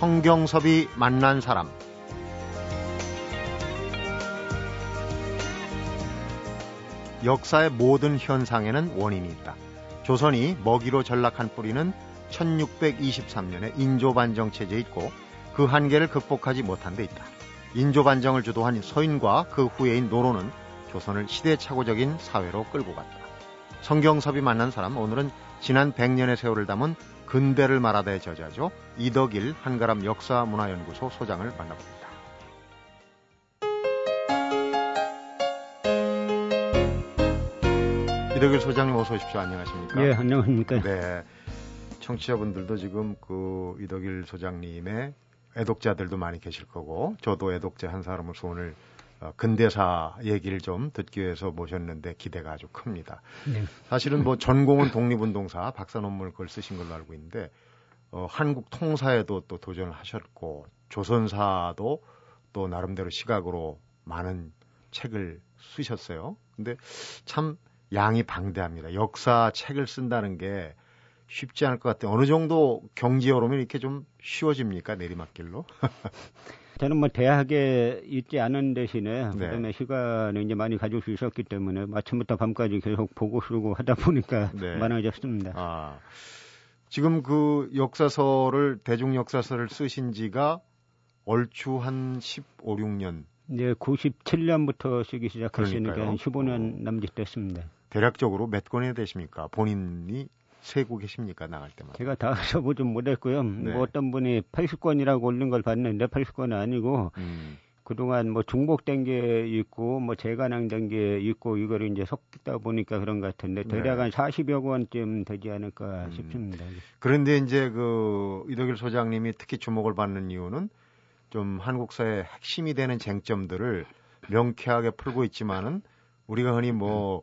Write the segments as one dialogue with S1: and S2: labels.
S1: 성경섭이 만난 사람 역사의 모든 현상에는 원인이 있다. 조선이 먹이로 전락한 뿌리는 1623년에 인조반정 체제에 있고 그 한계를 극복하지 못한 데 있다. 인조반정을 주도한 서인과 그 후예인 노로는 조선을 시대착오적인 사회로 끌고 갔다. 성경섭이 만난 사람 오늘은 지난 100년의 세월을 담은 근대를 말하다의 저자죠. 이덕일 한가람 역사문화연구소 소장을 만나봅니다. 이덕일 소장님 어서 오십시오. 안녕하십니까?
S2: 예, 안녕하십니까?
S1: 네. 청취자분들도 지금 그 이덕일 소장님의 애독자들도 많이 계실 거고 저도 애독자 한 사람으로서 오늘 어, 근대사 얘기를 좀 듣기 위해서 모셨는데 기대가 아주 큽니다. 네. 사실은 뭐 전공은 독립운동사 박사 논문을 그걸 쓰신 걸로 알고 있는데 어, 한국 통사에도 또 도전을 하셨고 조선사도 또 나름대로 시각으로 많은 책을 쓰셨어요. 근데 참 양이 방대합니다. 역사 책을 쓴다는 게 쉽지 않을 것 같아요. 어느 정도 오르면 이렇게 좀 쉬워집니까? 내리막길로?
S2: 저는 뭐 대학에 있지 않은 대신에 네. 그다음에 시간을 이제 많이 가질 수 있었기 때문에 아침부터 밤까지 계속 보고 쓰고 하다 보니까 네. 많아졌습니다. 아,
S1: 지금 그 역사서를 대중 역사서를 쓰신 지가 얼추 한 15, 16년.
S2: 네, 97년부터 쓰기 시작했으니까 한 15년 남짓 됐습니다.
S1: 대략적으로 몇 권이 되십니까? 본인이 세고 계십니까? 나갈 때마다.
S2: 제가 다 써보진 못했고요. 네. 뭐 어떤 분이 80권이라고 올린 걸 봤는데 80권은 아니고 음. 그동안 뭐 중복된 게 있고 뭐 재간항된 게 있고 이거를 이제 섞다 보니까 그런 것 같은데 대략 네. 한 40여 권쯤 되지 않을까 음. 싶습니다.
S1: 그런데 이제 그 이덕일 소장님이 특히 주목을 받는 이유는 좀 한국사의 핵심이 되는 쟁점들을 명쾌하게 풀고 있지만은 우리가 흔히 뭐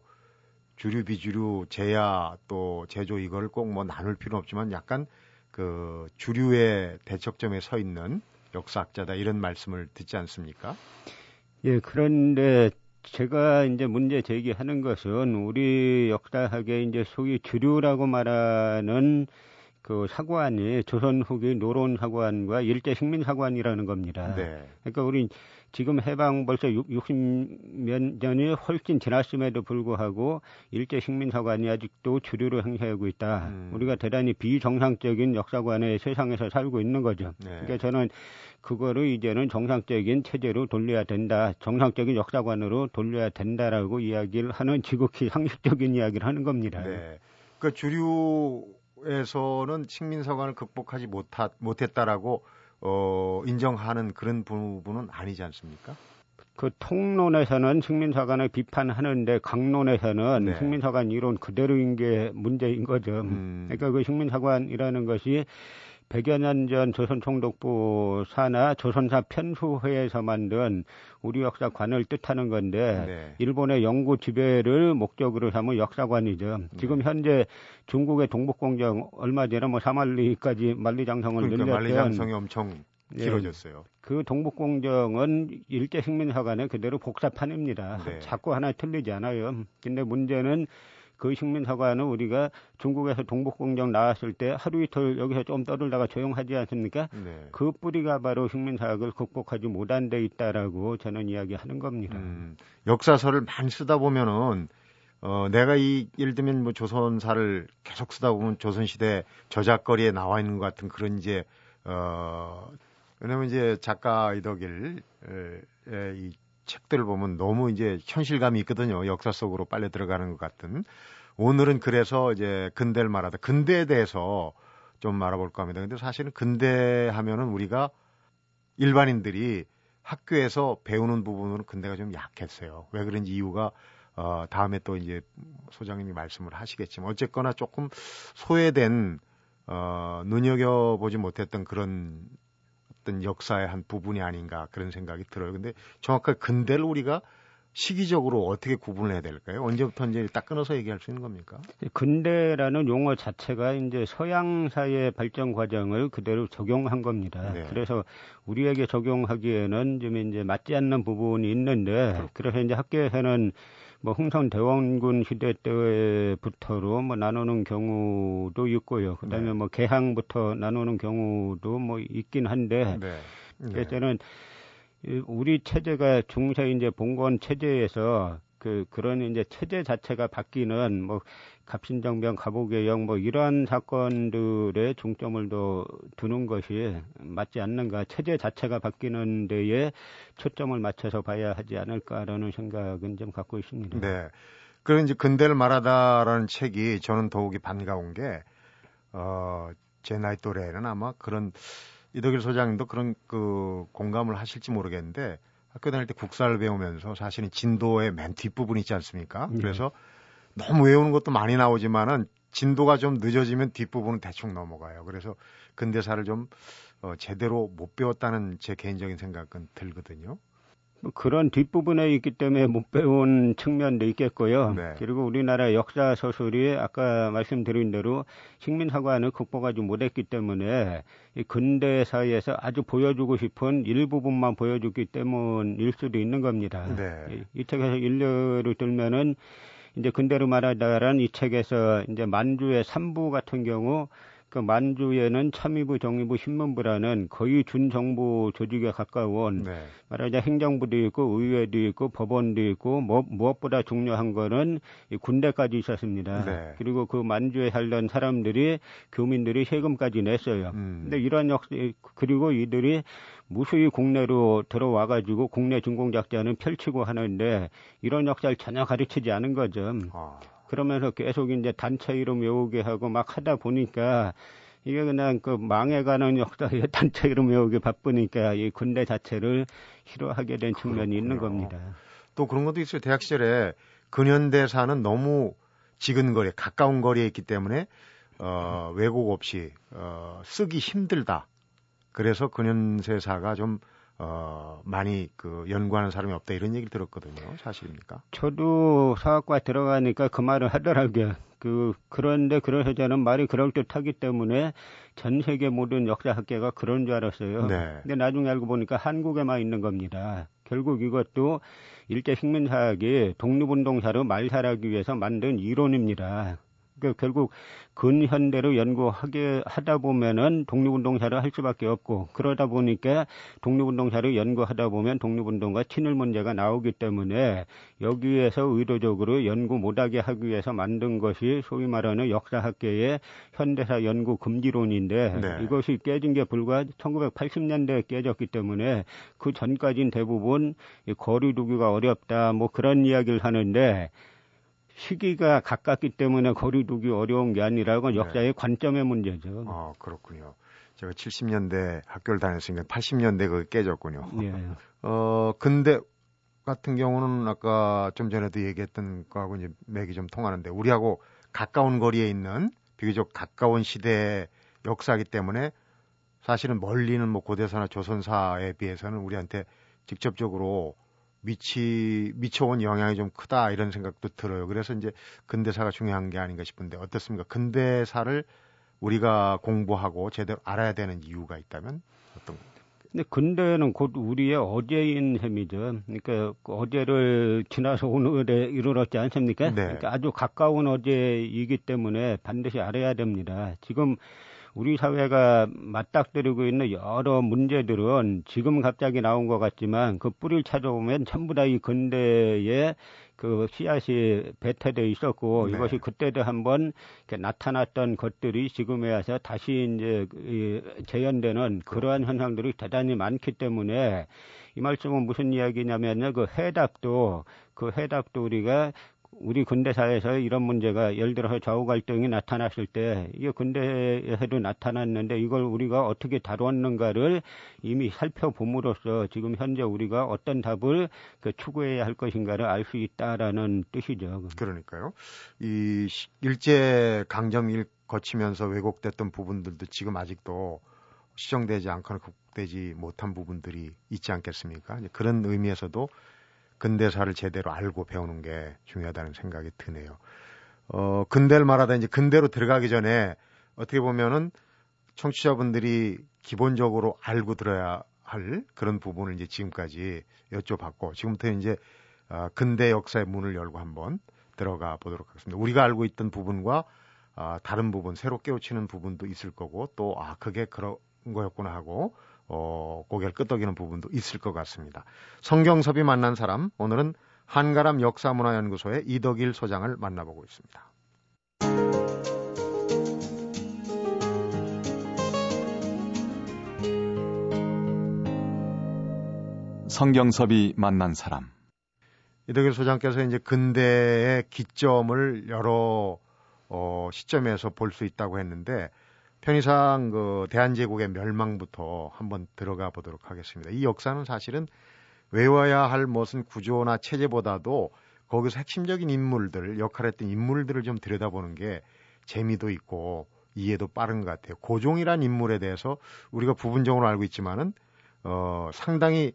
S1: 주류 비주류 제야 또 제조 이거를 꼭 뭐 나눌 필요는 없지만 약간 그 주류의 대척점에 서 있는 역사학자다 이런 말씀을 듣지 않습니까?
S2: 예, 그런데 제가 이제 문제 제기하는 것은 우리 역사학의 이제 소위 주류라고 말하는 그 사관이 조선 후기 노론 사관과 일제 식민 사관이라는 겁니다. 네. 그러니까 우리 지금 해방 벌써 60몇 년이 훨씬 지났음에도 불구하고 일제 식민사관이 아직도 주류를 행사하고 있다. 음. 우리가 대단히 비정상적인 역사관의 세상에서 살고 있는 거죠. 네. 그러니까 저는 그거를 이제는 정상적인 체제로 돌려야 된다. 정상적인 역사관으로 돌려야 된다라고 이야기를 하는 지극히 상식적인 이야기를 하는 겁니다. 네.
S1: 그 주류에서는 식민사관을 극복하지 못하, 못했다라고 어, 인정하는 그런 부분은 아니지 않습니까?
S2: 그 통론에서는 식민사관을 비판하는데 강론에서는 네. 식민사관 이론 그대로인 게 문제인 거죠. 음. 그러니까 그 식민사관이라는 것이 100여 년 전 조선총독부 사나 조선사 편수회에서 만든 우리 역사관을 뜻하는 건데 네. 일본의 영구 지배를 목적으로 삼은 역사관이죠. 네. 지금 현재 중국의 동북공정 얼마 전에 뭐 사만리까지 만리장성을 그러니까 늘렸던
S1: 만리장성이 엄청 예. 길어졌어요.
S2: 예, 그 동북공정은 일제 식민사관의 그대로 복사판입니다. 네. 자꾸 하나 틀리지 않아요. 근데 문제는 그 식민사관은 우리가 중국에서 동북공정 나왔을 때 하루 이틀 여기서 좀 떠들다가 조용하지 않습니까? 네. 그 뿌리가 바로 식민사학을 극복하지 못한 데 있다라고 저는 이야기하는 겁니다. 음,
S1: 역사서를 많이 쓰다 보면은 어, 내가 이, 예를 들면 뭐 조선사를 계속 쓰다 보면 조선시대 저작거리에 나와 있는 것 같은 그런 이제, 어, 왜냐면 이제 작가 이덕일, 에, 이 책들을 보면 너무 이제 현실감이 있거든요. 역사 속으로 빨려 들어가는 것 같은. 오늘은 그래서 이제 근대를 말하다. 근대에 대해서 좀 알아볼까 합니다. 근데 사실은 근대 하면은 우리가 일반인들이 학교에서 배우는 부분으로 근대가 좀 약했어요. 왜 그런지 이유가 어 다음에 또 이제 소장님이 말씀을 하시겠지만 어쨌거나 조금 소외된 어 눈여겨 보지 못했던 그런 어떤 역사의 한 부분이 아닌가 그런 생각이 들어요. 근데 정확하게 근대를 우리가 시기적으로 어떻게 구분을 해야 될까요? 언제부터 이제 딱 끊어서 얘기할 수 있는 겁니까?
S2: 근대라는 용어 자체가 이제 서양사의 발전 과정을 그대로 적용한 겁니다. 네. 그래서 우리에게 적용하기에는 좀 이제 맞지 않는 부분이 있는데 그렇군요. 그래서 이제 학교에서는 뭐 흥선 대원군 시대 때부터로 뭐 나누는 경우도 있고요. 그다음에 네. 뭐 개항부터 나누는 경우도 뭐 있긴 한데 네. 저는 우리 체제가 중세 이제 봉건 체제에서 그 그런 이제 체제 자체가 바뀌는 뭐 갑신정변 갑오개혁 뭐 이러한 사건들의 중점을 더 두는 것이 맞지 않는가 체제 자체가 바뀌는 데에 초점을 맞춰서 봐야 하지 않을까라는 생각은 좀 갖고 있습니다.
S1: 네. 그런 이제 근대를 말하다라는 책이 저는 더욱이 반가운 게 어, 제 나이 또래는 아마 그런 이덕일 소장님도 그런 그 공감을 하실지 모르겠는데 학교 다닐 때 국사를 배우면서 사실은 진도의 맨 뒷부분 있지 않습니까? 네. 그래서 너무 외우는 것도 많이 나오지만은 진도가 좀 늦어지면 뒷부분은 대충 넘어가요. 그래서 근대사를 좀 어, 제대로 못 배웠다는 제 개인적인 생각은 들거든요.
S2: 뭐 그런 뒷부분에 있기 때문에 못 배운 측면도 있겠고요. 네. 그리고 우리나라 역사 서술이 아까 말씀드린 대로 식민사관을 극복하지 못했기 때문에 이 근대사에서 아주 보여주고 싶은 일부분만 보여주기 때문일 수도 있는 겁니다. 네. 이, 이 책에서 일례를 들면은 이제 근대로 말하자면 이 책에서 이제 만주의 3부 같은 경우 그 만주에는 참의부, 정의부, 신문부라는 거의 준정부 조직에 가까운 네. 말하자 행정부도 있고 의회도 있고 법원도 있고 뭐, 무엇보다 중요한 거는 이 군대까지 있었습니다. 네. 그리고 그 만주에 살던 사람들이 교민들이 세금까지 냈어요. 음. 근데 이런 역 그리고 이들이 무수히 국내로 들어와 가지고 국내 준공작전은 펼치고 하는데 이런 역사를 전혀 가르치지 않은 거죠. 아. 그러면서 계속 이제 단체 이름 외우게 하고 막 하다 보니까 이게 그냥 그 망해가는 역사에 단체 이름 외우기 바쁘니까 이 군대 자체를 싫어하게 된 측면이 그렇군요. 있는 겁니다.
S1: 또 그런 것도 있어요. 대학 시절에 근현대사는 너무 지근 거리, 가까운 거리에 있기 때문에 어, 왜곡 없이 어, 쓰기 힘들다. 그래서 근현세사가 좀 어, 많이 그 연구하는 사람이 없다 이런 얘기를 들었거든요. 사실입니까?
S2: 저도 사학과 들어가니까 그 말을 하더라고요. 그 그런데 그래서 저는 말이 그럴 듯하기 때문에 전 세계 모든 역사학계가 그런 줄 알았어요. 네. 근데 나중에 알고 보니까 한국에만 있는 겁니다. 결국 이것도 일제 식민사학이 독립운동사로 말살하기 위해서 만든 이론입니다. 그 결국 근현대로 연구하게 하다 보면은 독립운동사를 할 수밖에 없고 그러다 보니까 독립운동사를 연구하다 보면 독립운동과 친일 문제가 나오기 때문에 여기에서 의도적으로 연구 못하게 하기 위해서 만든 것이 소위 말하는 역사학계의 현대사 연구 금지론인데 네. 이것이 깨진 게 불과 1980년대에 깨졌기 때문에 그 전까지는 대부분 거리두기가 어렵다 뭐 그런 이야기를 하는데 시기가 가깝기 때문에 거리두기 어려운 게 아니라고 네. 역사의 관점의 문제죠.
S1: 아, 그렇군요. 제가 70년대 학교를 다녔으니까 80년대 그 깨졌군요. 네. 어, 근데 같은 경우는 아까 좀 전에도 얘기했던 거하고 이제 맥이 좀 통하는데 우리하고 가까운 거리에 있는 비교적 가까운 시대의 역사이기 때문에 사실은 멀리는 뭐 고대사나 조선사에 비해서는 우리한테 직접적으로 미치 미쳐온 영향이 좀 크다 이런 생각도 들어요. 그래서 이제 근대사가 중요한 게 아닌가 싶은데 어떻습니까? 근대사를 우리가 공부하고 제대로 알아야 되는 이유가 있다면 어떤
S2: 근데 근대는 곧 우리의 어제인 셈이죠. 그러니까 그 어제를 지나서 오늘에 이르렀지 않습니까? 네. 그러니까 아주 가까운 어제이기 때문에 반드시 알아야 됩니다. 지금 우리 사회가 맞닥뜨리고 있는 여러 문제들은 지금 갑자기 나온 것 같지만 그 뿌리를 찾아보면 전부 다 이 근대에 그 씨앗이 배태돼 있었고 네. 이것이 그때도 한번 나타났던 것들이 지금에 와서 다시 이제 재현되는 그러한 현상들이 대단히 많기 때문에 이 말씀은 무슨 이야기냐면요 그 해답도 그 해답도 우리가 우리 근대사에서 이런 문제가 예를 들어서 좌우 갈등이 나타났을 때 이게 근대에도 나타났는데 이걸 우리가 어떻게 다뤘는가를 이미 살펴봄으로써 지금 현재 우리가 어떤 답을 그 추구해야 할 것인가를 알 수 있다라는 뜻이죠.
S1: 그러니까요. 이 일제 강점기를 거치면서 왜곡됐던 부분들도 지금 아직도 시정되지 않거나 극복되지 못한 부분들이 있지 않겠습니까? 그런 의미에서도 근대사를 제대로 알고 배우는 게 중요하다는 생각이 드네요. 어, 근대를 말하다 이제 근대로 들어가기 전에 어떻게 보면은 청취자분들이 기본적으로 알고 들어야 할 그런 부분을 이제 지금까지 여쭤봤고 지금부터 이제 어, 근대 역사의 문을 열고 한번 들어가 보도록 하겠습니다. 우리가 알고 있던 부분과 어, 다른 부분, 새로 깨우치는 부분도 있을 거고 또 아 그게 그런 거였구나 하고 어, 고개를 끄덕이는 부분도 있을 것 같습니다. 성경섭이 만난 사람 오늘은 한가람 역사문화연구소의 이덕일 소장을 만나보고 있습니다.
S3: 성경섭이 만난 사람
S1: 이덕일 소장께서 이제 근대의 기점을 여러 어, 시점에서 볼 수 있다고 했는데 편의상 그 대한제국의 멸망부터 한번 들어가 보도록 하겠습니다. 이 역사는 사실은 외워야 할 무슨 구조나 체제보다도 거기서 핵심적인 인물들, 역할했던 인물들을 좀 들여다보는 게 재미도 있고 이해도 빠른 것 같아요. 고종이란 인물에 대해서 우리가 부분적으로 알고 있지만은 어, 상당히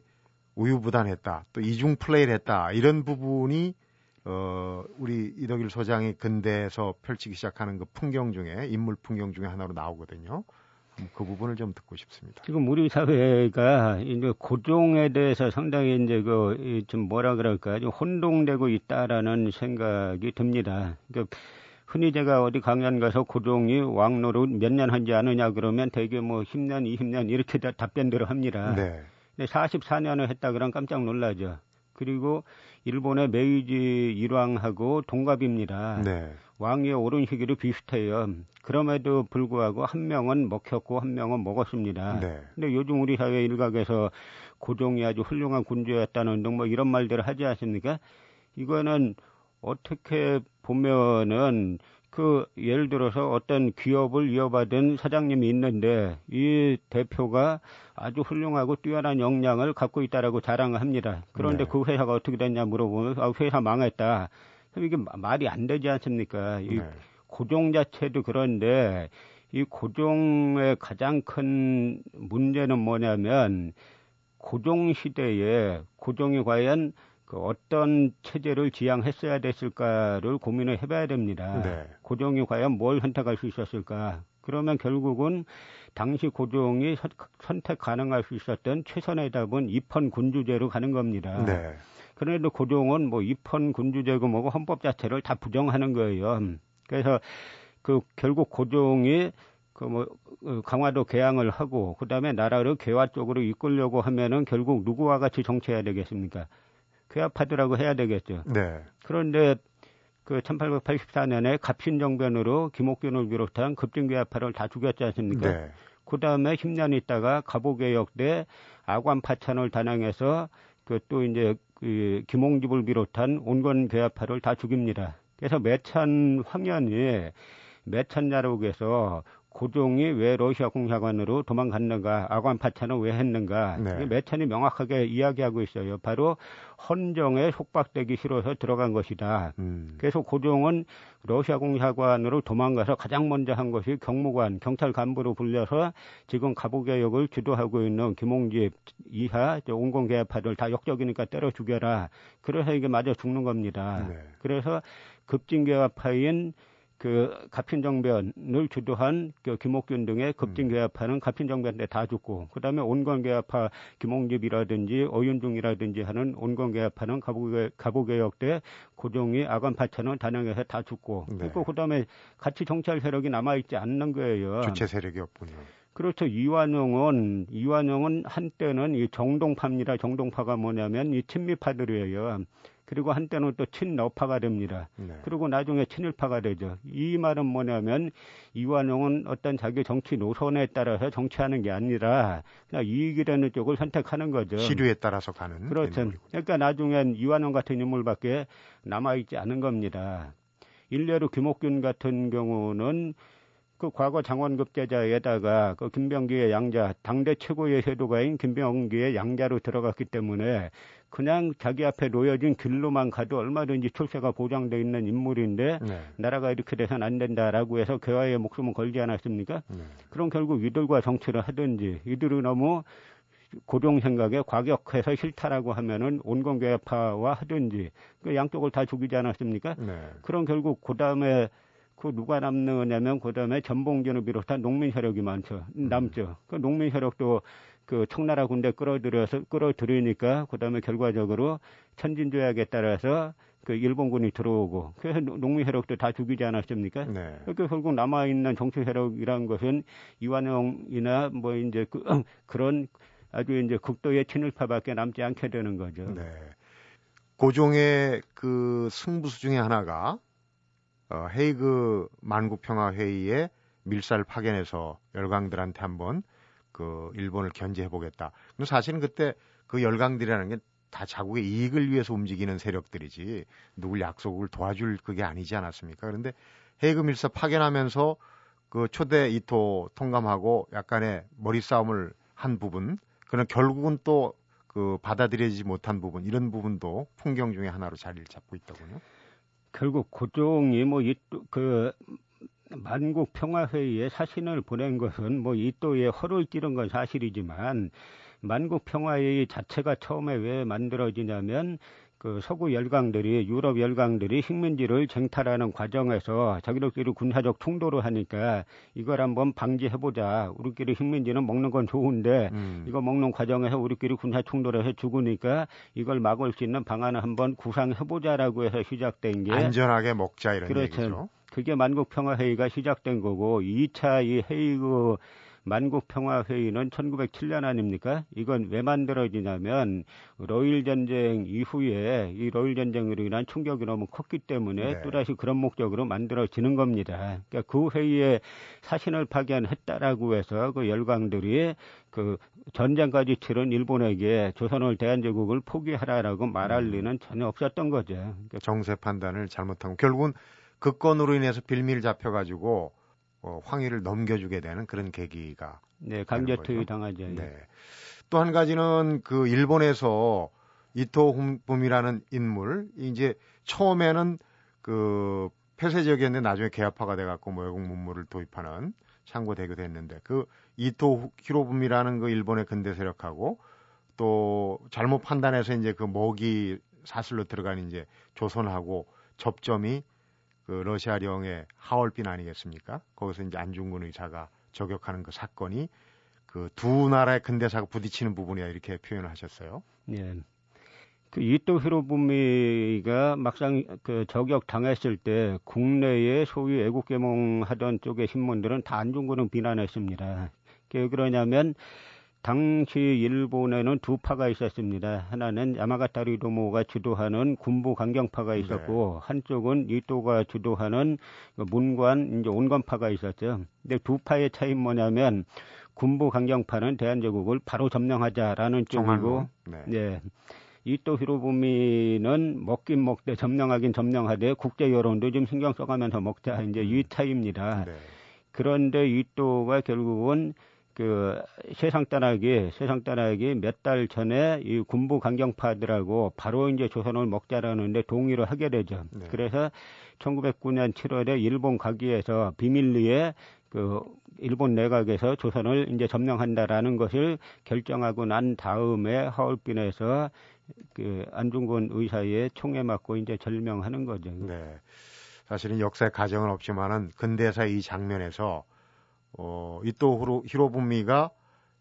S1: 우유부단했다. 또 이중 플레이를 했다. 이런 부분이 어, 우리 이덕일 소장이 근대에서 펼치기 시작하는 그 풍경 중에 인물 풍경 중에 하나로 나오거든요. 그 부분을 좀 듣고 싶습니다.
S2: 지금 우리 사회가 이제 고종에 대해서 상당히 이제 그 좀 뭐라 그럴까 좀 혼동되고 있다라는 생각이 듭니다. 그러니까 흔히 제가 어디 강연 가서 고종이 왕노릇 몇년 한지 아느냐 그러면 대개 뭐 10년, 20년 이렇게 다 답변들을 합니다. 네. 근데 44년을 했다 그러면 깜짝 놀라죠. 그리고 일본의 메이지 일왕하고 동갑입니다. 네. 왕위에 오른 시기도 비슷해요. 그럼에도 불구하고 한 명은 먹혔고 한 명은 먹었습니다. 네. 근데 요즘 우리 사회 일각에서 고종이 아주 훌륭한 군주였다는 등 뭐 이런 말들을 하지 않습니까? 이거는 어떻게 보면은 그 예를 들어서 어떤 기업을 이어받은 사장님이 있는데 이 대표가 아주 훌륭하고 뛰어난 역량을 갖고 있다라고 자랑을 합니다. 그런데 네. 그 회사가 어떻게 됐냐 물어보면 아, 회사 망했다. 그럼 이게 말이 안 되지 않습니까? 이 네. 고종 자체도 그런데 이 고종의 가장 큰 문제는 뭐냐면 고종 시대에 고종이 과연 그 어떤 체제를 지향했어야 됐을까를 고민을 해봐야 됩니다. 네. 고종이 과연 뭘 선택할 수 있었을까? 그러면 결국은 당시 고종이 선택 가능할 수 있었던 최선의 답은 입헌 군주제로 가는 겁니다. 네. 그런데 고종은 뭐 입헌 군주제고 뭐고 헌법 자체를 다 부정하는 거예요. 그래서 그 결국 고종이 그뭐 어, 강화도 개항을 하고 그다음에 나라를 개화 쪽으로 이끌려고 하면은 결국 누구와 같이 정치해야 되겠습니까? 괴압하더라고 해야 되겠죠. 네. 그런데 그 1884년에 갑신정변으로 김옥균을 비롯한 급진괴압파를 다 죽였지 않습니까? 네. 그 다음에 10년 있다가 갑오개혁 때 아관파찬을 단항해서 그 또 이제 그 김홍집을 비롯한 온건 괴압파를 다 죽입니다. 그래서 매찬 황현이 매찬야록에서 고종이 왜 러시아 공사관으로 도망갔는가, 아관 파찬은 왜 했는가, 네. 매천이 명확하게 이야기하고 있어요. 바로 헌정에 속박되기 싫어서 들어간 것이다. 음. 그래서 고종은 러시아 공사관으로 도망가서 가장 먼저 한 것이 경무관, 경찰 간부로 불려서 지금 가보개혁을 주도하고 있는 김홍집 이하 온건개파들 다 역적이니까 때려 죽여라. 그래서 이게 맞아 죽는 겁니다. 네. 그래서 급진개파인 그 갑신정변을 주도한 그 김옥균 등의 급진개합파는 갑신정변 때 다 죽고 그다음에 온건개합파 김홍집이라든지 어윤중이라든지 하는 온건개합파는 가보개혁 때 고종이 아관파차는 단양에서 다 죽고 네. 그리고 그다음에 같이 정찰 세력이 남아 있지 않는 거예요.
S1: 주체 세력이 없군요.
S2: 그렇죠. 이완용은 이완용은 한때는 이 정동파입니다. 정동파가 뭐냐면 이 친미파들이에요. 그리고 한때는 또 친러파가 됩니다. 네. 그리고 나중에 친일파가 되죠. 이 말은 뭐냐면 이완용은 어떤 자기 정치 노선에 따라서 정치하는 게 아니라 그냥 이익이 되는 쪽을 선택하는 거죠.
S1: 시류에 따라서 가는.
S2: 그렇죠. 인물이군요. 그러니까 나중엔 이완용 같은 인물밖에 남아있지 않은 겁니다. 일례로 김옥균 같은 경우는 그 과거 장원급제자에다가 그 김병기의 양자, 당대 최고의 세도가인 김병기의 양자로 들어갔기 때문에 그냥 자기 앞에 놓여진 길로만 가도 얼마든지 출세가 보장돼 있는 인물인데 네. 나라가 이렇게 돼서는 안 된다라고 해서 개화의 목숨을 걸지 않았습니까? 네. 그럼 결국 이들과 정치를 하든지 이들은 너무 고종 생각에 과격해서 싫다라고 하면은 온건개파와 하든지 그 양쪽을 다 죽이지 않았습니까? 네. 그럼 결국 그 다음에 그 누가 남느냐면 그 다음에 전봉준을 비롯한 농민 세력이 많죠. 음. 남죠. 그 농민 세력도 그 청나라 군대 끌어들여서 끌어들이니까 그다음에 결과적으로 천진조약에 따라서 그 일본군이 들어오고 그래서 농민 해력도 다 죽이지 않았습니까? 네. 그러니까 결국 남아 있는 정치 해력이란 것은 이완용이나 뭐 이제 그, 그런 아주 이제 극도의 친일파밖에 남지 않게 되는 거죠. 네.
S1: 고종의 그 승부수 중에 하나가 어, 헤이그 만국평화회의에 밀사를 파견해서 열강들한테 한번 그 일본을 견제해 보겠다. 근데 사실은 그때 그 열강들이라는 게 다 자국의 이익을 위해서 움직이는 세력들이지 누굴 약속을 도와줄 그게 아니지 않았습니까? 그런데 밀사 파견하면서 그 초대 이토 통감하고 약간의 머리 싸움을 한 부분, 그런 결국은 또 그 받아들여지지 못한 부분 이런 부분도 풍경 중에 하나로 자리를 잡고 있더군요.
S2: 결국 고종이 뭐 이 그 만국 평화회의에 사신을 보낸 것은 뭐 이또의 허를 찌른 건 사실이지만 만국 평화회의 자체가 처음에 왜 만들어지냐면 그 서구 열강들이 유럽 열강들이 식민지를 쟁탈하는 과정에서 자기들끼리 군사적 충돌을 하니까 이걸 한번 방지해보자. 우리끼리 식민지는 먹는 건 좋은데 음. 이거 먹는 과정에서 우리끼리 군사 충돌해서 죽으니까 이걸 막을 수 있는 방안을 한번 구상해보자라고 해서 시작된 게
S1: 안전하게 먹자 이런 그렇죠. 얘기죠.
S2: 그게 만국평화회의가 시작된 거고 2차 이 회의 만국평화회의는 1907년 아닙니까? 이건 왜 만들어지냐면 러일 전쟁 이후에 이 러일 전쟁으로 인한 충격이 너무 컸기 때문에 네. 또다시 그런 목적으로 만들어지는 겁니다. 그러니까 그 회의에 사신을 파견했다라고 해서 그 열강들이 그 전쟁까지 치른 일본에게 조선을 대한제국을 포기하라라고 말할 음. 리는 전혀 없었던 거죠. 그러니까
S1: 정세 판단을 잘못한 결국은 그 건으로 인해서 빌미를 잡혀가지고 어, 황희를 넘겨주게 되는 그런 계기가
S2: 네 강제 투유 당하죠.
S1: 네. 또한 가지는 그 일본에서 이토 훈범이라는 인물 이제 처음에는 그 폐쇄적이었는데 나중에 개화파가 돼갖고 뭐 외국 문물을 도입하는 창고 대교도 했는데 그 이토 히로부미라는 그 일본의 근대 세력하고 또 잘못 판단해서 이제 그 먹이 사슬로 들어간 이제 조선하고 접점이 그 러시아령의 하얼빈 아니겠습니까? 거기서 이제 안중근 의사가 저격하는 그 사건이 그 두 나라의 근대사가 부딪히는 부분이야 이렇게 표현을 하셨어요. 예.
S2: 그 이토 히로부미가 막상 그 저격 당했을 때 국내에 소위 애국 계몽하던 쪽의 신문들은 다 안중근을 비난했습니다. 그 그러냐면 당시 일본에는 두 파가 있었습니다. 하나는 야마가타리 도모가 주도하는 군부 강경파가 있었고 네. 한쪽은 이토가 주도하는 그 문관 이제 온건파가 있었죠. 근데 두 파의 차이 뭐냐면 군부 강경파는 대한제국을 바로 점령하자라는 쪽이고 네. 네. 이토 히로부미는 먹긴 먹되 점령하긴 점령하되 국제 여론도 좀 신경 써가면서 먹자 이제 이 음. 차이입니다. 네. 그런데 이토가 결국은 그 세상 따라기 세상 따라기 몇 달 전에 이 군부 강경파들하고 바로 이제 조선을 먹자라는데 동의를 하게 되죠. 네. 그래서 1909년 7월에 일본 가기에서 비밀리에 그 일본 내각에서 조선을 이제 점령한다라는 것을 결정하고 난 다음에 하얼빈에서 그 안중근 의사의 총에 맞고 이제 절명하는 거죠.
S1: 네. 사실은 역사의 가정은 없지만은 근대사 이 장면에서 어, 이또 히로부미가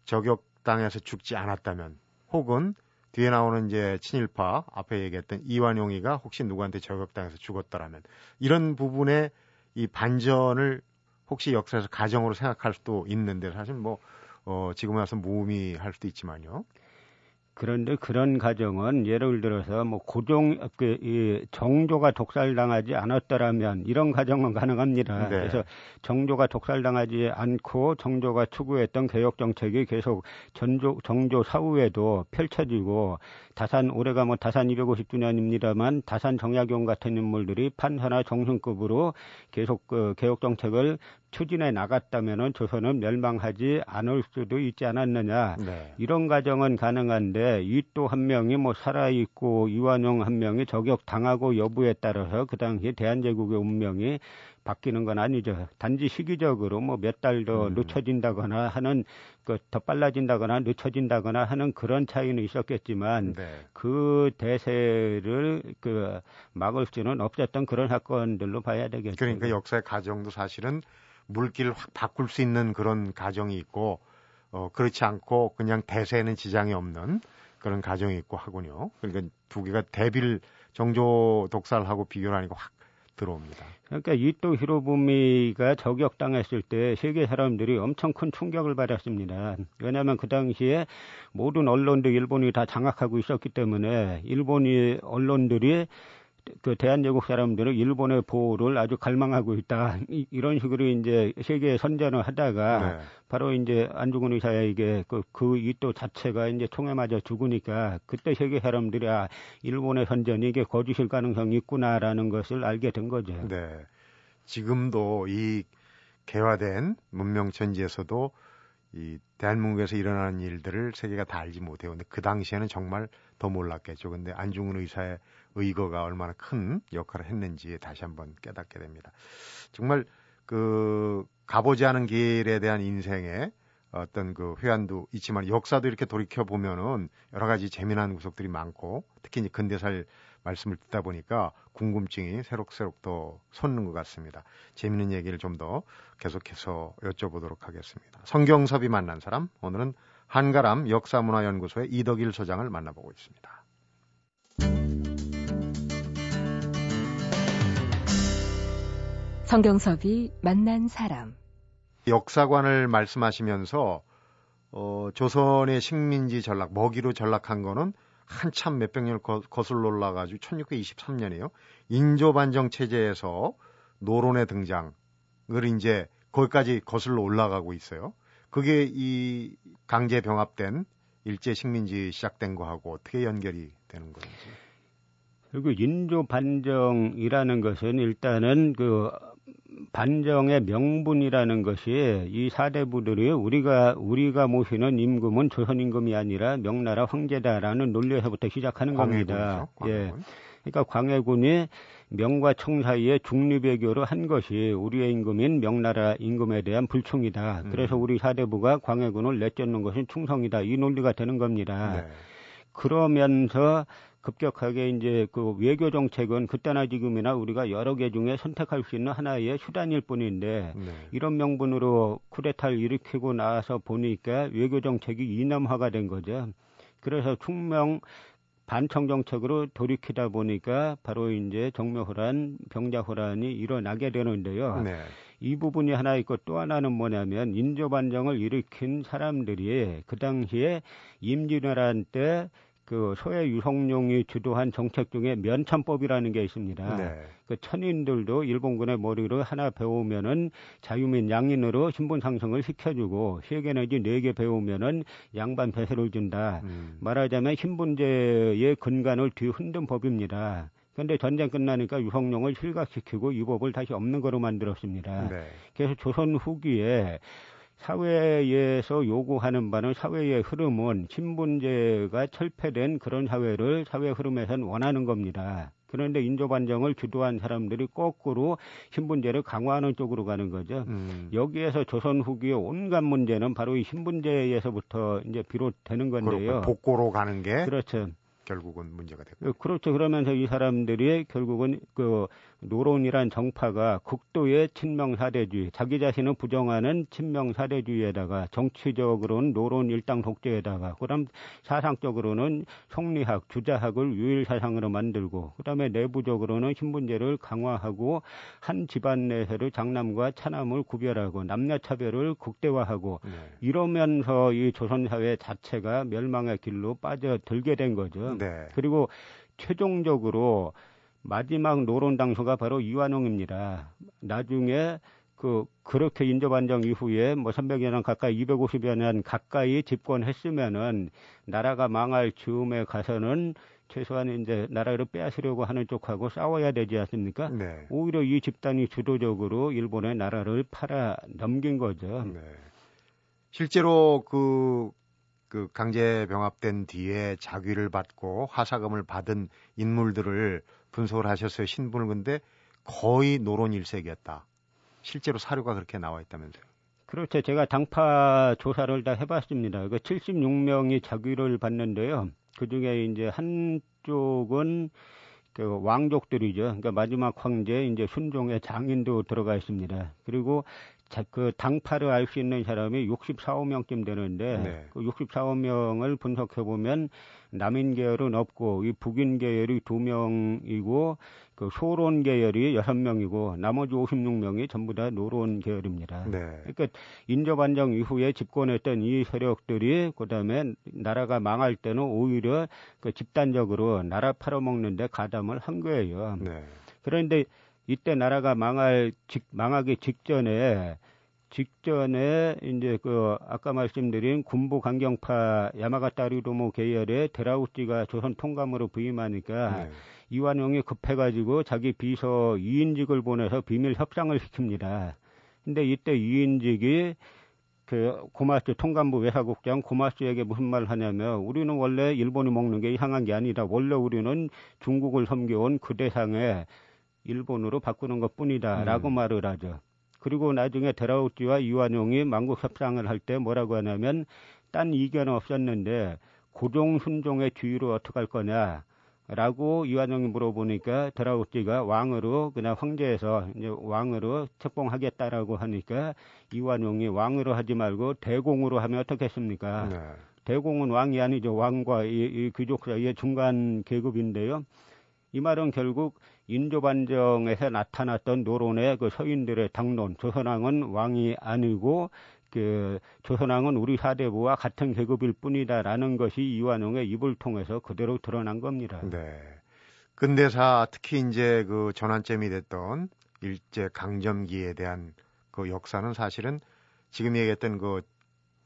S1: 저격당해서 죽지 않았다면 혹은 뒤에 나오는 이제 친일파 앞에 얘기했던 이완용이가 혹시 누구한테 저격당해서 죽었더라면 이런 부분에 이 반전을 혹시 역사에서 가정으로 생각할 수도 있는데 사실 뭐 어, 지금 와서 무의미할 수도 있지만요.
S2: 그런데 그런 가정은 예를 들어서 뭐 고종 그 이 정조가 독살당하지 않았더라면 이런 가정은 가능합니다. 네. 그래서 정조가 독살당하지 않고 정조가 추구했던 개혁 정책이 계속 전조 정조 사후에도 펼쳐지고 다산 올해가 뭐 다산 250주년입니다만 다산 정약용 같은 인물들이 판사나 정승급으로 계속 그 개혁 정책을 추진해 나갔다면은 조선은 멸망하지 않을 수도 있지 않았느냐 네. 이런 가정은 가능한데 이 또 한 명이 뭐 살아 있고 이완용 한 명이 저격 당하고 여부에 따라서 그 당시 대한제국의 운명이 바뀌는 건 아니죠. 단지 시기적으로 뭐 몇 달더 음. 늦춰진다거나 하는 그 더 빨라진다거나 늦춰진다거나 하는 그런 차이는 있었겠지만 네. 그 대세를 그 막을 수는 없었던 그런 사건들로 봐야 되겠죠.
S1: 그러니까 역사의 가정도 사실은 물길을 확 바꿀 수 있는 그런 가정이 있고 어, 그렇지 않고 그냥 대세에는 지장이 없는 그런 가정이 있고 하군요. 그러니까 두 개가 대비를 정조 독살하고 비교를 하니까 확 들어옵니다.
S2: 그러니까 이토 히로부미가 저격당했을 때 세계 사람들이 엄청 큰 충격을 받았습니다. 왜냐하면 그 당시에 모든 언론도 일본이 다 장악하고 있었기 때문에 일본이 언론들이 그 대한제국 사람들은 일본의 보호를 아주 갈망하고 있다. 이, 런 식으로 이제 세계에 선전을 하다가 네. 바로 이제 안중근 의사에게 그, 그 이또 자체가 이제 총에 맞아 죽으니까 그때 세계 사람들이 아, 일본의 선전이 이게 거짓일 가능성이 있구나라는 것을 알게 된 거죠.
S1: 네. 지금도 이 개화된 문명 천지에서도 이 대한민국에서 일어나는 일들을 세계가 다 알지 못해요. 근데 그 당시에는 정말 더 몰랐겠죠. 근데 안중근 의사의 의거가 얼마나 큰 역할을 했는지 다시 한번 깨닫게 됩니다. 정말 그 가보지 않은 길에 대한 인생의 어떤 그 회한도 있지만 역사도 이렇게 돌이켜 보면은 여러 가지 재미난 구석들이 많고 특히 이제 근대사를 말씀을 듣다 보니까 궁금증이 새록새록 더 솟는 것 같습니다. 재미있는 얘기를 좀 더 계속해서 여쭤보도록 하겠습니다. 성경섭이 만난 사람, 오늘은 한가람 역사문화연구소의 이덕일 소장을 만나보고 있습니다.
S4: 성경섭이 만난 사람.
S1: 역사관을 말씀하시면서 어, 조선의 식민지 전락, 먹이로 전락한 거는 한참 몇백 년을 거, 슬러 올라가지고 1623년이에요. 인조반정 체제에서 노론의 등장을 이제 거기까지 거슬러 올라가고 있어요. 그게 이 강제 병합된 일제 식민지 시작된 거하고 어떻게 연결이 되는 건지.
S2: 그리고 인조 반정이라는 것은 일단은 그 반정의 명분이라는 것이 이 사대부들이 우리가 우리가 모시는 임금은 조선 임금이 아니라 명나라 황제다라는 논리에서부터 시작하는 겁니다. 예. 그러니까 광해군이 명과 청 사이에 중립외교를 한 것이 우리의 임금인 명나라 임금에 대한 불충이다. 음. 그래서 우리 사대부가 광해군을 내쫓는 것은 충성이다. 이 논리가 되는 겁니다. 네. 그러면서 급격하게 이제 그 외교 정책은 그때나 지금이나 우리가 여러 개 중에 선택할 수 있는 하나의 수단일 뿐인데 네. 이런 명분으로 쿠데타를 일으키고 나서 보니까 외교 정책이 이념화가 된 거죠. 그래서 충명 반청 정책으로 돌이키다 보니까 바로 이제 정묘호란, 병자호란이 일어나게 되는데요. 네. 이 부분이 하나 있고 또 하나는 뭐냐면 인조 반정을 일으킨 사람들이 그 당시에 임진왜란 때 그 소외 유성룡이 주도한 정책 중에 면천법이라는 게 있습니다. 네. 그 천인들도 일본군의 머리로 하나 배우면은 자유민 양인으로 신분 상승을 시켜주고 세 개 내지 네 개 배우면은 양반 배세를 준다. 음. 말하자면 신분제의 근간을 뒤흔든 법입니다. 그런데 전쟁 끝나니까 유성룡을 실각시키고 이 법을 다시 없는 거로 만들었습니다. 네. 그래서 조선 후기에 사회에서 요구하는 바는 사회의 흐름은 신분제가 철폐된 그런 사회를 사회 흐름에선 원하는 겁니다. 그런데 인조반정을 주도한 사람들이 거꾸로 신분제를 강화하는 쪽으로 가는 거죠. 음. 여기에서 조선 후기의 온갖 문제는 바로 이 신분제에서부터 이제 비롯되는 건데요.
S1: 복고로 가는 게
S2: 그렇죠.
S1: 결국은 문제가 됐고.
S2: 그렇죠. 그러면서 이 사람들이 결국은 그 노론이란 정파가 극도의 친명 사대주의, 자기 자신을 부정하는 친명 사대주의에다가 정치적으로는 노론 일당 독재에다가 그다음 사상적으로는 성리학, 주자학을 유일 사상으로 만들고 그다음에 내부적으로는 신분제를 강화하고 한 집안 내에서 장남과 차남을 구별하고 남녀 차별을 극대화하고 네. 이러면서 이 조선 사회 자체가 멸망의 길로 빠져들게 된 거죠. 네. 그리고 최종적으로 마지막 노론 당수가 바로 이완홍입니다. 나중에 그 그렇게 인조반정 이후에 뭐 300여 년 가까이 250여 년 가까이 집권했으면은 나라가 망할 즈음에 가서는 최소한 이제 나라를 빼앗으려고 하는 쪽하고 싸워야 되지 않습니까? 네. 오히려 이 집단이 주도적으로 일본의 나라를 팔아 넘긴 거죠. 네.
S1: 실제로 그, 그 강제 병합된 뒤에 자귀를 받고 화사금을 받은 인물들을 분석을 하셨어요. 신분을 근데 거의 노론 일색이었다. 실제로 사료가 그렇게 나와 있다면서요.
S2: 그렇죠. 제가 당파 조사를 다 해봤습니다. 그 76명이 자귀를 받는데요. 그 중에 이제 한쪽은 그 왕족들이죠. 그러니까 마지막 황제 이제 순종의 장인도 들어가 있습니다. 그리고 자, 그 당파를 알 수 있는 사람이 64, 5명쯤 되는데
S1: 네.
S2: 그 64, 5명을 분석해 보면 남인 계열은 없고 이 북인 계열이 2명이고 그 소론 계열이 6명이고 나머지 56명이 전부 다 노론 계열입니다.
S1: 네.
S2: 그러니까 인조 반정 이후에 집권했던 이 세력들이 그다음에 나라가 망할 때는 오히려 그 집단적으로 나라 팔아먹는 데 가담을 한 거예요.
S1: 네.
S2: 그런데 이때 나라가 망할 직, 망하기 직전에 직전에 이제 그 아까 말씀드린 군부 강경파 야마가타리도모 계열의 데라우찌가 조선 통감으로 부임하니까
S1: 네.
S2: 이완용이 급해가지고 자기 비서 이인직을 보내서 비밀 협상을 시킵니다. 근데 이때 이인직이 그 고마스 통감부 외사국장 고마스에게 무슨 말을 하냐면 우리는 원래 일본이 먹는 게 이상한 게 아니다. 원래 우리는 중국을 섬겨온 그 대상에 일본으로 바꾸는 것 뿐이다라고
S1: 음.
S2: 말을 하죠. 그리고 나중에 데라우찌와 이완용이 만국 협상을 할 때 뭐라고 하냐면 딴 이견은 없었는데 고종 순종의 주의로 어떻게 할 거냐 라고 이완용이 물어보니까 데라우찌가 왕으로 그냥 황제에서 이제 왕으로 책봉하겠다라고 하니까 이완용이 왕으로 하지 말고 대공으로 하면 어떻겠습니까?
S1: 네.
S2: 대공은 왕이 아니죠. 왕과 이, 이 귀족 사이의 중간 계급인데요. 이 말은 결국 인조반정에서 나타났던 노론의 그 서인들의 당론, 조선왕은 왕이 아니고 그 조선왕은 우리 사대부와 같은 계급일 뿐이다라는 것이 이완용의 입을 통해서 그대로 드러난 겁니다.
S1: 네. 근대사 특히 이제 그 전환점이 됐던 일제 강점기에 대한 그 역사는 사실은 지금 얘기했던 그,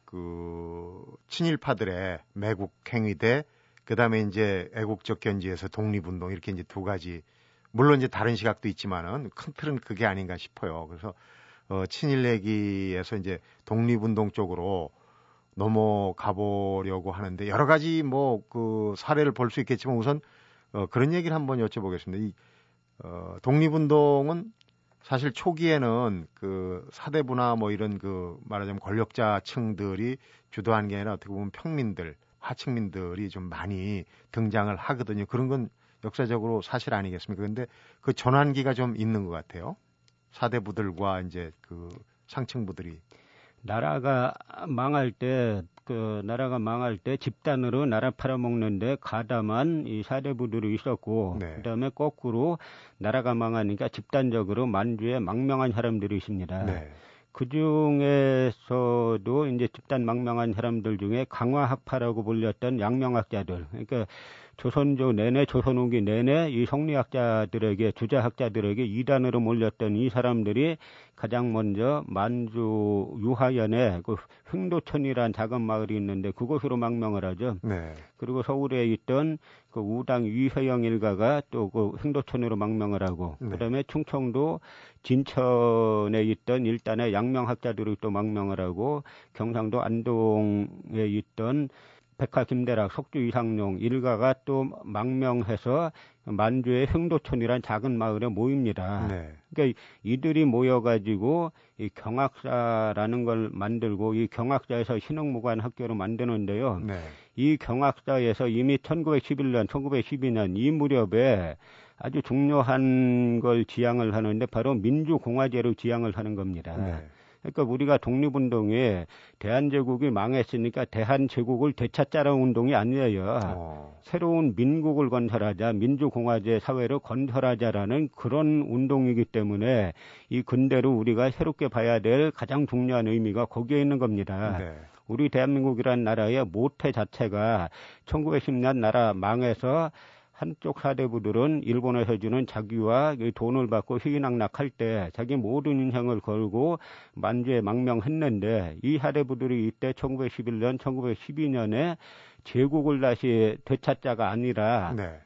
S1: 그 친일파들의 매국 행위 대 그 다음에 이제 애국적 견지에서 독립운동 이렇게 이제 두 가지 물론 이제 다른 시각도 있지만은 큰 틀은 그게 아닌가 싶어요. 그래서 어 친일 얘기에서 이제 독립운동 쪽으로 넘어가 보려고 하는데 여러 가지 뭐 그 사례를 볼 수 있겠지만 우선 어 그런 얘기를 한번 여쭤보겠습니다. 이 어, 독립운동은 사실 초기에는 그 사대부나 뭐 이런 그 말하자면 권력자층들이 주도한 게 아니라 어떻게 보면 평민들, 하층민들이 좀 많이 등장을 하거든요. 그런 건 역사적으로 사실 아니겠습니까? 근데 그 전환기가 좀 있는 것 같아요. 사대부들과 이제 그 상층부들이.
S2: 나라가 망할 때, 그, 나라가 망할 때 집단으로 나라 팔아먹는데 가담한 이 사대부들이 있었고,
S1: 네.
S2: 그 다음에 거꾸로 나라가 망하니까 집단적으로 만주에 망명한 사람들이 있습니다.
S1: 네.
S2: 그 중에서도 이제 집단 망명한 사람들 중에 강화학파라고 불렸던 양명학자들, 그러니까 조선조 내내, 조선 후기 내내 이 성리학자들에게, 주자학자들에게 이단으로 몰렸던 이 사람들이 가장 먼저 만주 유하연에 그 횡도천이라는 작은 마을이 있는데 그곳으로 망명을 하죠.
S1: 네.
S2: 그리고 서울에 있던 그 우당 위회영 일가가 또 그 횡도천으로 망명을 하고
S1: 네.
S2: 그다음에 충청도 진천에 있던 일단의 양명학자들이 또 망명을 하고 경상도 안동에 있던 백화 김대락, 속주 이상용 일가가 또 망명해서 만주의 흥도촌이란 작은 마을에 모입니다.
S1: 네.
S2: 그러니까 이들이 모여가지고 이 경학사라는 걸 만들고 이 경학사에서 신흥무관 학교를 만드는데요.
S1: 네.
S2: 이 경학사에서 이미 1911년, 1912년 이 무렵에 아주 중요한 걸 지향을 하는데 바로 민주공화제로 지향을 하는 겁니다.
S1: 네.
S2: 그러니까 우리가 독립운동에 대한제국이 망했으니까 대한제국을 되찾자라는 운동이 아니에요.
S1: 어.
S2: 새로운 민국을 건설하자, 민주공화제 사회를 건설하자라는 그런 운동이기 때문에 이 근대로 우리가 새롭게 봐야 될 가장 중요한 의미가 거기에 있는 겁니다.
S1: 네.
S2: 우리 대한민국이라는 나라의 모태 자체가 1910년 나라 망해서 한쪽 사대부들은 일본에서 주는 자기와 그 돈을 받고 희귀낙락할 때 자기 모든 인생을 걸고 만주에 망명했는데 이 사대부들이 이때 1911년, 1912년에 제국을 다시 되찾자가 아니라
S1: 네.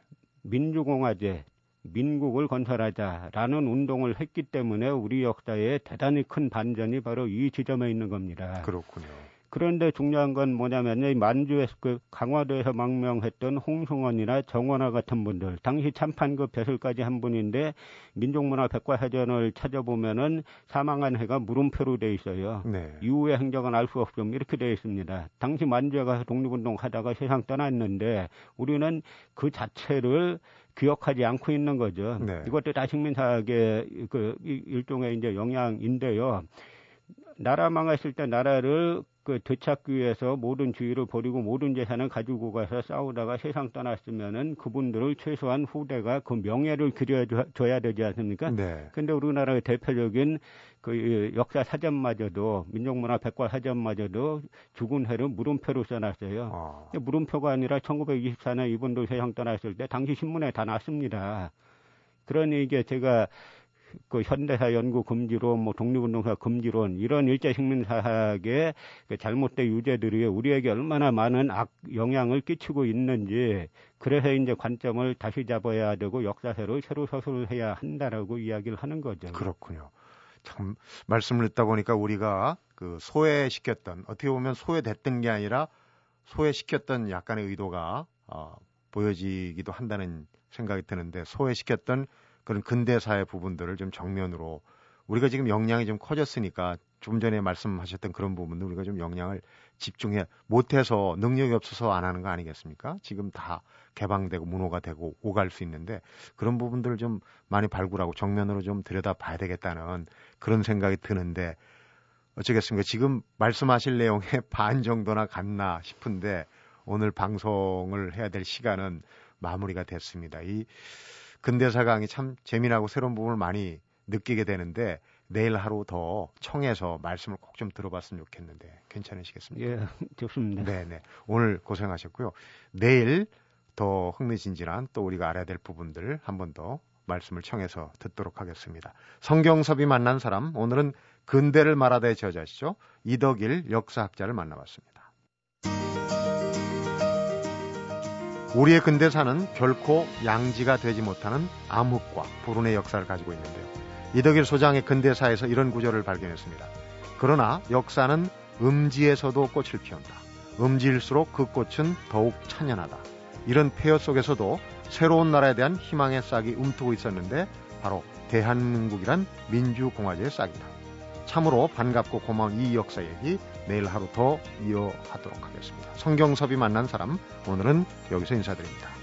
S2: 민주공화제, 민국을 건설하자라는 운동을 했기 때문에 우리 역사에 대단히 큰 반전이 바로 이 지점에 있는 겁니다.
S1: 그렇군요.
S2: 그런데 중요한 건 뭐냐면 이 만주에서 그 강화도에서 망명했던 홍승원이나 정원화 같은 분들 당시 참판급 벼슬까지 한 분인데 민족문화 백과 사전을 찾아보면은 사망한 해가 물음표로 돼 있어요.
S1: 네.
S2: 이후의 행적은 알 수 없음 이렇게 되어 있습니다. 당시 만주에 가서 독립운동 하다가 세상 떠났는데 우리는 그 자체를 기억하지 않고 있는 거죠.
S1: 네.
S2: 이것도 다 식민사학의 그 이- 일종의 이제 영향인데요. 나라 망했을 때 나라를 그 되찾기 위해서 모든 주의를 버리고 모든 재산을 가지고 가서 싸우다가 세상 떠났으면은 그분들을 최소한 후대가 그 명예를 그려줘야 되지 않습니까? 네. 근데 우리나라의 대표적인 그 역사 사전마저도 민족문화 백과 사전마저도 죽은 해를 물음표로 써놨어요. 아. 물음표가 아니라 1924년 이분들 세상 떠났을 때 당시 신문에 다 났습니다. 그러니 이게 제가 그 현대사 연구 금지론, 뭐 독립운동사 금지론 이런 일제식민사학의 그 잘못된 유죄들이 우리에게 얼마나 많은 악 영향을 끼치고 있는지 그래서 이제 관점을 다시 잡아야 되고 역사새로 새로 서술해야 한다라고 이야기를 하는 거죠.
S1: 그렇군요. 참 말씀을 듣다 보니까 우리가 그 소외시켰던 어떻게 보면 소외됐던 게 아니라 소외시켰던 약간의 의도가 어, 보여지기도 한다는 생각이 드는데 소외시켰던 그런 근대사의 부분들을 좀 정면으로 우리가 지금 역량이 좀 커졌으니까 좀 전에 말씀하셨던 그런 부분들 우리가 좀 역량을 집중해 못해서 능력이 없어서 안 하는 거 아니겠습니까? 지금 다 개방되고 문호가 되고 오갈 수 있는데 그런 부분들을 좀 많이 발굴하고 정면으로 좀 들여다 봐야 되겠다는 그런 생각이 드는데 어쩌겠습니까? 지금 말씀하실 내용의 반 정도나 갔나 싶은데 오늘 방송을 해야 될 시간은 마무리가 됐습니다. 이 근대사 강의 참 재미나고 새로운 부분을 많이 느끼게 되는데 내일 하루 더 청해서 말씀을 꼭 좀 들어봤으면 좋겠는데 괜찮으시겠습니까?
S2: 예, 좋습니다.
S1: 네네. 오늘 고생하셨고요. 내일 더 흥미진진한 또 우리가 알아야 될 부분들 한 번 더 말씀을 청해서 듣도록 하겠습니다. 성경섭이 만난 사람 오늘은 근대를 말하다의 저자시죠. 이덕일 역사학자를 만나봤습니다. 우리의 근대사는 결코 양지가 되지 못하는 암흑과 불운의 역사를 가지고 있는데요. 이덕일 소장의 근대사에서 이런 구절을 발견했습니다. 그러나 역사는 음지에서도 꽃을 피운다. 음지일수록 그 꽃은 더욱 찬연하다. 이런 폐허 속에서도 새로운 나라에 대한 희망의 싹이 움트고 있었는데 바로 대한민국이란 민주공화제의 싹이다. 참으로 반갑고 고마운 이 역사 얘기 내일 하루 더 이어하도록 하겠습니다. 성경섭이 만난 사람 오늘은 여기서 인사드립니다.